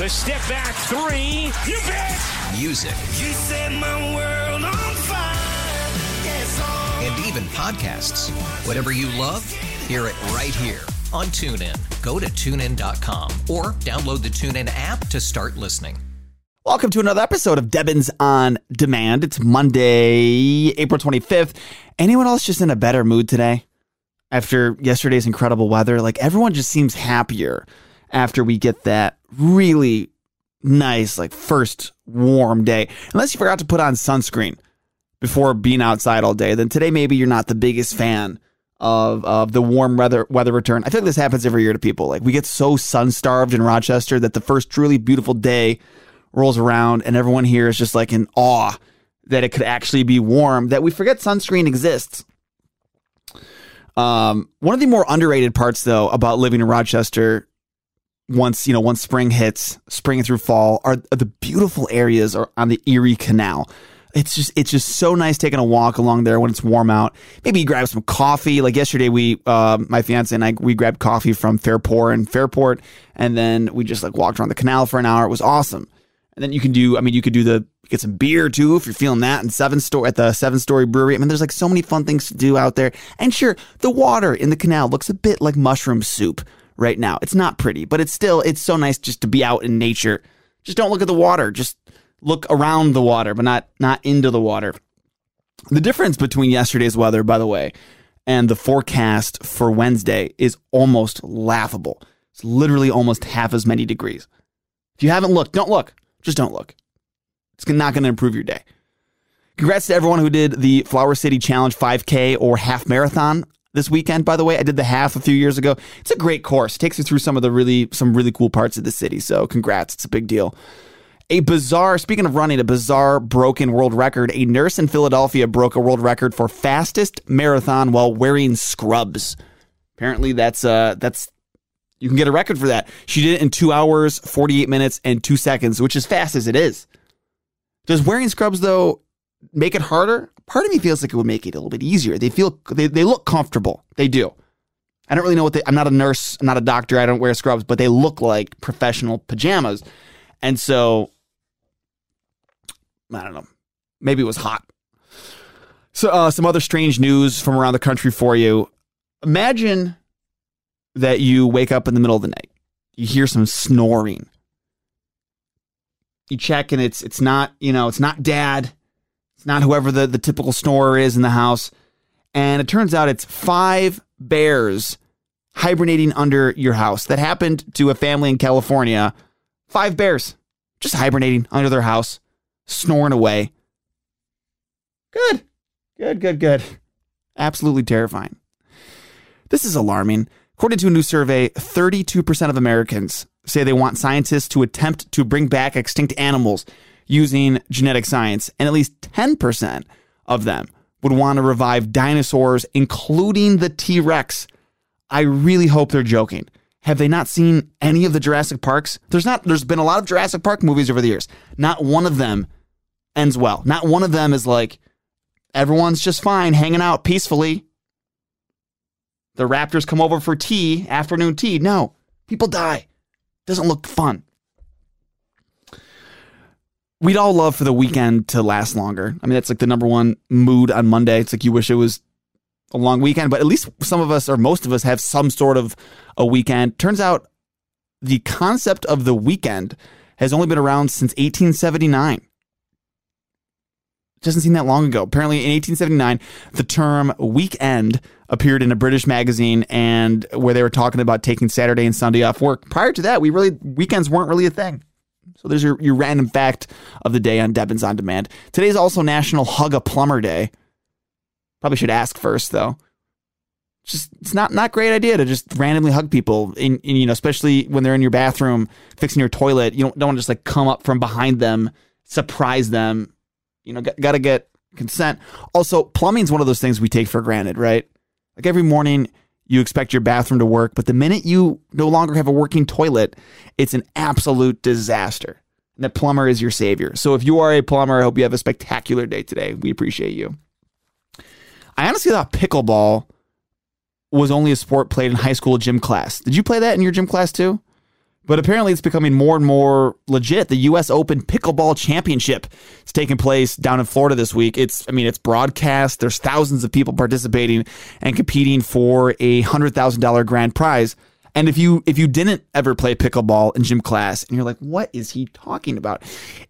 The step back three. You bet. music, You set my world on fire. Yes, oh. and even podcasts. Whatever you love, hear it right here on TuneIn. Go to tunein.com or download the TuneIn app to start listening. Welcome to another episode of Debbins on Demand. It's Monday, April 25th. Anyone else just in a better mood today? After yesterday's incredible weather, like everyone just seems happier after we get that really nice, like first warm day. Unless you forgot to put on sunscreen before being outside all day, then today maybe you're not the biggest fan of of the warm weather weather return. I feel like this happens every year to people. Like we get so sun starved in Rochester that the first truly beautiful day rolls around and everyone here is just like in awe that it could actually be warm that we forget sunscreen exists. Um, one of the more underrated parts though about living in Rochester once you know once spring hits spring through fall are, the beautiful areas are on the Erie Canal. It's just it's just so nice taking a walk along there when it's warm out. Maybe grab some coffee. Like yesterday, we uh, my fiance and I we grabbed coffee from Fairport and Fairport, and then we just like walked around the canal for an hour. It was awesome. And then you can do, I mean, you could do the get some beer too if you're feeling that. And seven store at the seven story brewery. I mean, there's like so many fun things to do out there. And sure, the water in the canal looks a bit like mushroom soup right now. It's not pretty, but it's still it's so nice just to be out in nature. Just don't look at the water. Just look around the water, but not not into the water. The difference between yesterday's weather, by the way, and the forecast for Wednesday is almost laughable. It's literally almost half as many degrees. If you haven't looked, don't look. Just don't look. It's not going to improve your day. Congrats to everyone who did the Flower City Challenge 5K or half marathon this weekend. By the way, I did the half a few years ago. It's a great course. It takes you through some of the really some really cool parts of the city. So congrats. It's a big deal. A bizarre, speaking of running, a bizarre broken world record. A nurse in Philadelphia broke a world record for fastest marathon while wearing scrubs. Apparently, that's uh that's you can get a record for that. She did it in two hours, 48 minutes, and two seconds, which is fast as it is. Does wearing scrubs, though, make it harder? Part of me feels like it would make it a little bit easier. They feel, they, they look comfortable. They do. I don't really know what they, I'm not a nurse, I'm not a doctor, I don't wear scrubs, but they look like professional pajamas. And so, I don't know. Maybe it was hot. So, uh, some other strange news from around the country for you. Imagine that you wake up in the middle of the night. You hear some snoring. You check and it's it's not, you know, it's not dad. It's not whoever the, the typical snorer is in the house. And it turns out it's five bears hibernating under your house. That happened to a family in California. Five bears just hibernating under their house, snoring away. Good. Good, good, good. Absolutely terrifying. This is alarming. According to a new survey, 32% of Americans say they want scientists to attempt to bring back extinct animals using genetic science, and at least 10% of them would want to revive dinosaurs, including the T Rex. I really hope they're joking. Have they not seen any of the Jurassic Parks? There's not. There's been a lot of Jurassic Park movies over the years. Not one of them ends well. Not one of them is like everyone's just fine, hanging out peacefully. The Raptors come over for tea, afternoon tea. No, people die. Doesn't look fun. We'd all love for the weekend to last longer. I mean, that's like the number one mood on Monday. It's like you wish it was a long weekend, but at least some of us or most of us have some sort of a weekend. Turns out the concept of the weekend has only been around since 1879. It doesn't seem that long ago. Apparently, in 1879, the term weekend appeared in a British magazine, and where they were talking about taking Saturday and Sunday off work. Prior to that, we really weekends weren't really a thing. So there's your, your random fact of the day on Debbins on Demand. Today's also National Hug a Plumber Day. Probably should ask first though. Just it's not not great idea to just randomly hug people in, in you know especially when they're in your bathroom fixing your toilet. You don't don't want to just like come up from behind them, surprise them. You know, got to get consent. Also, plumbing's one of those things we take for granted, right? Like every morning you expect your bathroom to work, but the minute you no longer have a working toilet, it's an absolute disaster. And the plumber is your savior. So if you are a plumber, I hope you have a spectacular day today. We appreciate you. I honestly thought pickleball was only a sport played in high school gym class. Did you play that in your gym class too? But apparently, it's becoming more and more legit. The U.S. Open Pickleball Championship is taking place down in Florida this week. It's, I mean, it's broadcast. There's thousands of people participating and competing for a hundred thousand dollar grand prize. And if you if you didn't ever play pickleball in gym class, and you're like, what is he talking about?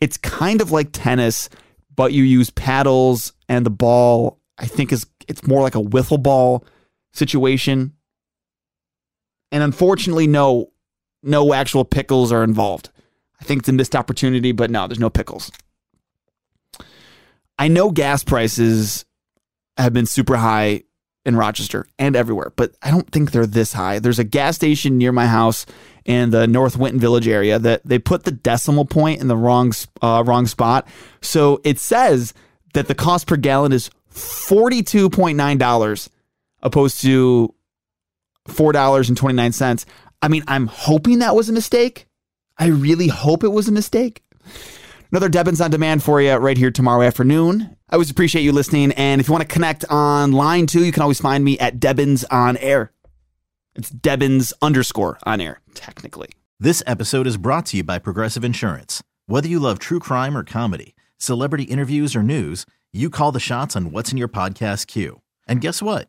It's kind of like tennis, but you use paddles and the ball. I think is it's more like a wiffle ball situation. And unfortunately, no, no actual pickles are involved. I think it's a missed opportunity, but no, there's no pickles. I know gas prices have been super high in Rochester and everywhere, but I don't think they're this high. There's a gas station near my house in the North Winton Village area that they put the decimal point in the wrong uh, wrong spot. So it says that the cost per gallon is $42.9 opposed to $4.29. I mean, I'm hoping that was a mistake. I really hope it was a mistake. Another Debbins on demand for you right here tomorrow afternoon. I always appreciate you listening. And if you want to connect online too, you can always find me at Debbins on air. It's Debbins underscore on air, technically. This episode is brought to you by Progressive Insurance. Whether you love true crime or comedy, celebrity interviews or news, you call the shots on what's in your podcast queue. And guess what?